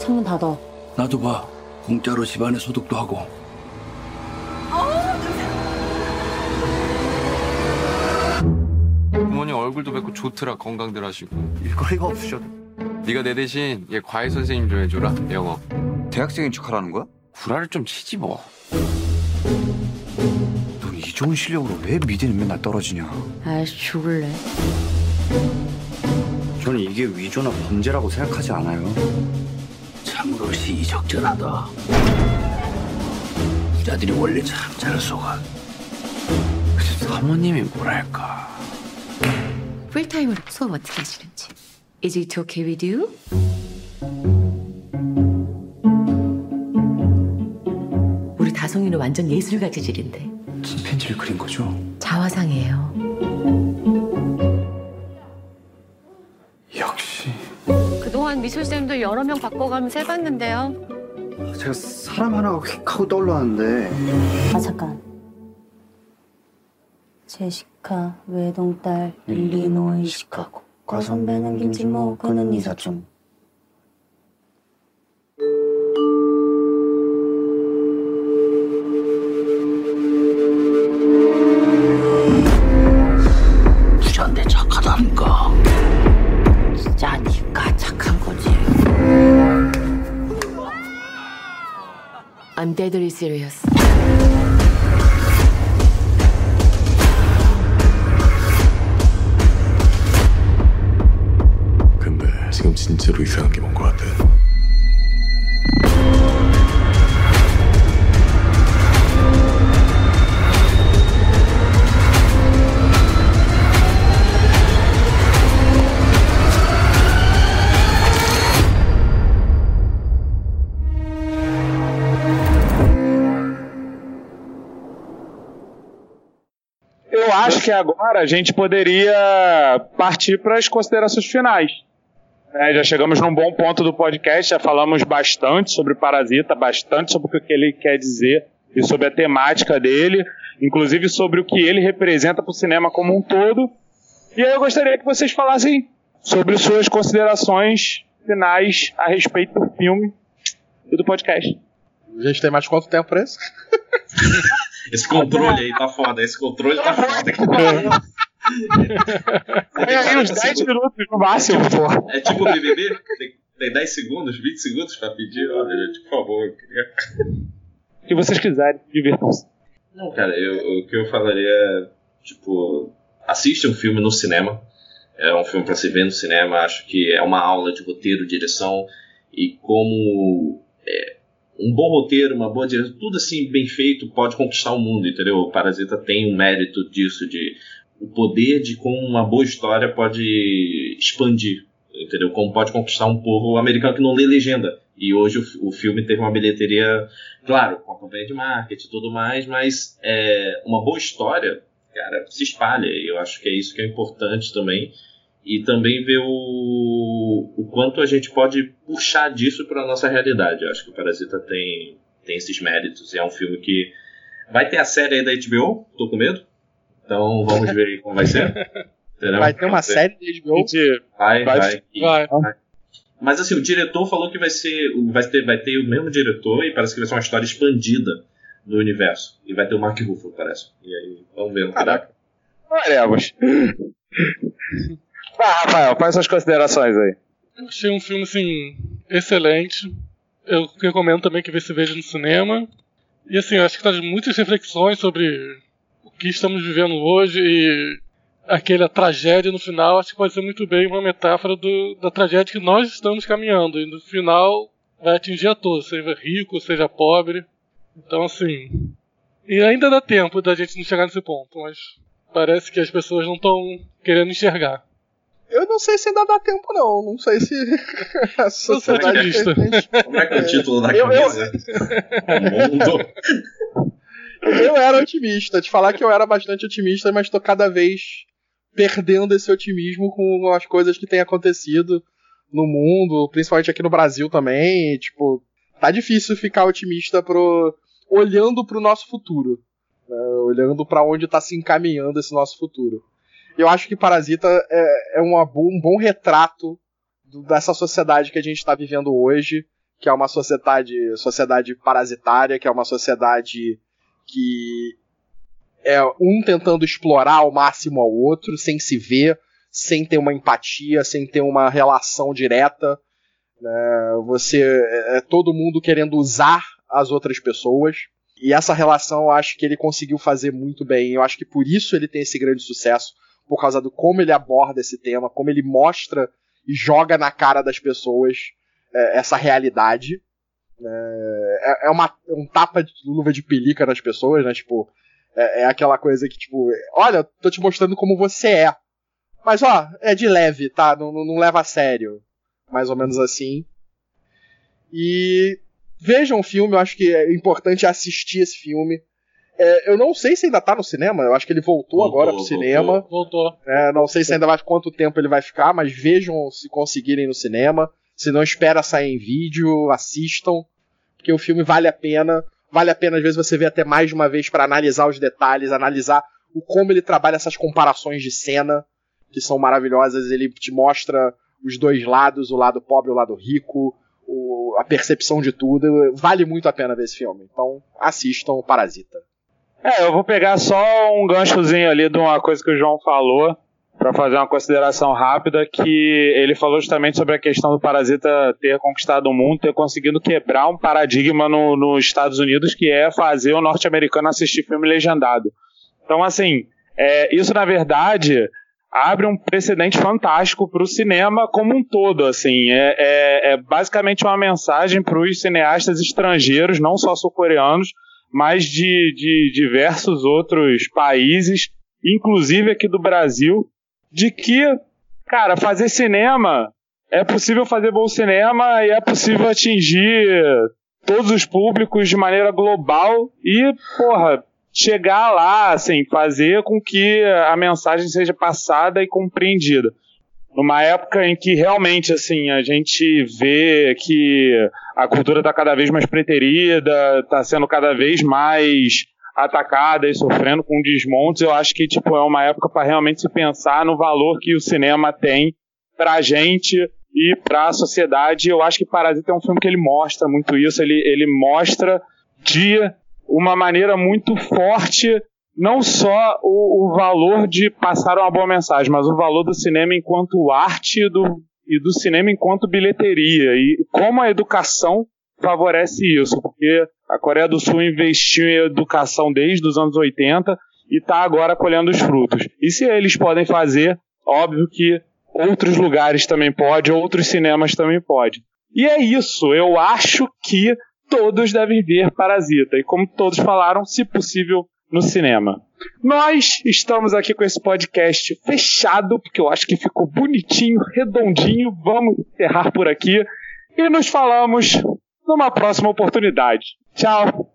창문 닫아. 나도 봐. 공짜로 집안에 소독도 하고. 부모님 얼굴도 뵙고 좋더라 건강들 하시고 일거리가 없으셔도 네가 내 대신 얘 과외 선생님 좀 해줘라 영어 대학생인 척하라는 거야? 구라를 좀 치지 뭐 넌 이 좋은 실력으로 왜 미대는 맨날 떨어지냐? 아이씨 죽을래. 저는 이게 위조나 범죄라고 생각하지 않아요. 참으로 시의적절하다. 부자들이 원래 참 잘 속아. 그래서 사모님이 뭐랄까. 풀타임으로 수업 어떻게 하시는지. Is it okay with you? 우리 다송이는 완전 예술가 재질인데 침팬지를 그린 거죠? 자화상이에요. 역시. 그동안 미술쌤도 여러 명 바꿔가면서 해봤는데요. 제가 사람 하나가 휙 하고 떠올랐는데 아 잠깐 제시카 외동딸 일리노이 시카고 과 선배는 김치모 그는 이사촌 부자인데 착하다니까. 진짜 니가 착한 거지. I'm deadly serious. 지금 진짜로 이상한 게 뭔 것 같아. Eu acho que agora a gente poderia partir para as considerações finais. É, já chegamos num bom ponto do podcast, já falamos bastante sobre Parasita, bastante sobre o que ele quer dizer e sobre a temática dele, inclusive sobre o que ele representa para o cinema como um todo. E aí eu gostaria que vocês falassem sobre suas considerações finais a respeito do filme e do podcast. A gente tem mais quanto tempo pra isso? <laughs> Esse controle aí tá foda, esse controle tá foda. <laughs> Tem aí uns 10 minutos no máximo, pô. É tipo o BBB? Tem, tem 10 segundos, 20 segundos pra pedir? Olha, gente, por favor, eu queria. O que vocês quiserem, divirtam-se. Não, cara, eu- o que eu falaria é, tipo, assiste um filme no cinema. É um filme pra se ver no cinema. Acho que é uma aula de roteiro, direção e como é, um bom roteiro, uma boa direção, tudo assim bem feito pode conquistar o mundo, entendeu? O Parasita tem um mérito disso, de o poder de como uma boa história pode expandir, entendeu? Como pode conquistar um povo americano que não lê legenda. E hoje o, o filme teve uma bilheteria, claro, com a campanha de marketing e tudo mais, mas é, uma boa história, cara, se espalha. E eu acho que é isso que é importante também. E também ver o, o quanto a gente pode puxar disso para nossa realidade. Eu acho que o Parasita tem, tem esses méritos. E é um filme que vai ter a série aí da HBO, tô com medo. Então vamos ver aí como vai ser. Entendeu? Vai ter uma série de HBO. Vai, Vai- vai. E- Vai. Mas assim, o diretor falou que vai ser. Vai ter, vai ter o mesmo diretor e parece que vai ser uma história expandida do universo. E vai ter o Mark Ruffalo, parece. E aí, vamos ver. Caraca. Veremos. Vai, <laughs> Rafael, faz suas considerações aí. Eu achei um filme, assim, excelente. Eu recomendo também que você veja no cinema. E, assim, eu acho que traz muitas reflexões sobre o que estamos vivendo hoje e aquela tragédia no final. Acho que pode ser muito bem uma metáfora do, da tragédia que nós estamos caminhando. E no final vai atingir a todos, seja rico, seja pobre. Então, assim. E ainda dá tempo da gente não chegar nesse ponto, mas parece que as pessoas não estão querendo enxergar. Eu não sei se ainda dá tempo, não. Não sei se <laughs> a sociedade. otimista. Como é que é o título da Eu- eu- camisa? <laughs> O mundo. Eu era otimista. Te falar que eu era bastante otimista, mas tô cada vez perdendo esse otimismo com as coisas que têm acontecido no mundo, principalmente aqui no Brasil também. Tipo, tá difícil ficar otimista pro, olhando pro nosso futuro. né? Olhando pra onde tá se encaminhando esse nosso futuro. Eu acho que Parasita é, é uma um bom retrato do- dessa sociedade que a gente está vivendo hoje, que é uma sociedade, sociedade parasitária, que é uma sociedade que é um tentando explorar ao máximo ao outro, sem se ver, sem ter uma empatia, sem ter uma relação direta. Né? Você é, é todo mundo querendo usar as outras pessoas. E essa relação eu acho que ele conseguiu fazer muito bem. Eu acho que por isso ele tem esse grande sucesso, por causa do como ele aborda esse tema, como ele mostra e joga na cara das pessoas é, essa realidade. É, é uma, um tapa de luva de pelica nas pessoas, né? Tipo, é, é, aquela coisa que, tipo, olha, tô te mostrando como você é. Mas, ó, é de leve, tá? Não, não, não leva a sério. Mais ou menos assim. E vejam o filme, eu acho que é importante assistir esse filme. É, eu não sei se ainda tá no cinema, eu acho que ele voltou, voltou agora pro voltou. cinema. Voltou. É, não sei se ainda vai quanto tempo ele vai ficar, mas vejam se conseguirem no cinema. Se não espera sair em vídeo, assistam, porque o filme vale a pena. Vale a pena às vezes você ver até mais de uma vez para analisar os detalhes, analisar o como ele trabalha essas comparações de cena que são maravilhosas. Ele te mostra os dois lados, o lado pobre e o lado rico, o, a percepção de tudo. Vale muito a pena ver esse filme. Então assistam o Parasita. É, eu vou pegar só um ganchozinho ali de uma coisa que o João falou, para fazer uma consideração rápida, que ele falou justamente sobre a questão do Parasita ter conquistado o mundo, ter conseguido quebrar um paradigma no, nos Estados Unidos, que é fazer o norte-americano assistir filme legendado. Então, assim, é, isso na verdade abre um precedente fantástico para o cinema como um todo. Assim, é, é, é basicamente uma mensagem para os cineastas estrangeiros, não só sul-coreanos, mas de, de diversos outros países, inclusive aqui do Brasil, de que, cara, fazer cinema é possível fazer bom cinema e é possível atingir todos os públicos de maneira global e, porra, chegar lá, assim, fazer com que a mensagem seja passada e compreendida. Numa época em que realmente assim a gente vê que a cultura está cada vez mais preterida, está sendo cada vez mais atacada e sofrendo com desmontes, eu acho que tipo é uma época para realmente se pensar no valor que o cinema tem para a gente e para a sociedade. Eu acho que Parasita é um filme que ele mostra muito isso, ele, ele mostra de uma maneira muito forte não só o, o, valor de passar uma boa mensagem, mas o valor do cinema enquanto arte do, e do cinema enquanto bilheteria. E como a educação favorece isso, porque a Coreia do Sul investiu em educação desde os anos 80 e está agora colhendo os frutos. E se eles podem fazer, óbvio que outros lugares também podem, outros cinemas também podem. E é isso, eu acho que todos devem ver Parasita. E como todos falaram, se possível, no cinema. Nós estamos aqui com esse podcast fechado, porque eu acho que ficou bonitinho, redondinho. Vamos encerrar por aqui e nos falamos numa próxima oportunidade. Tchau!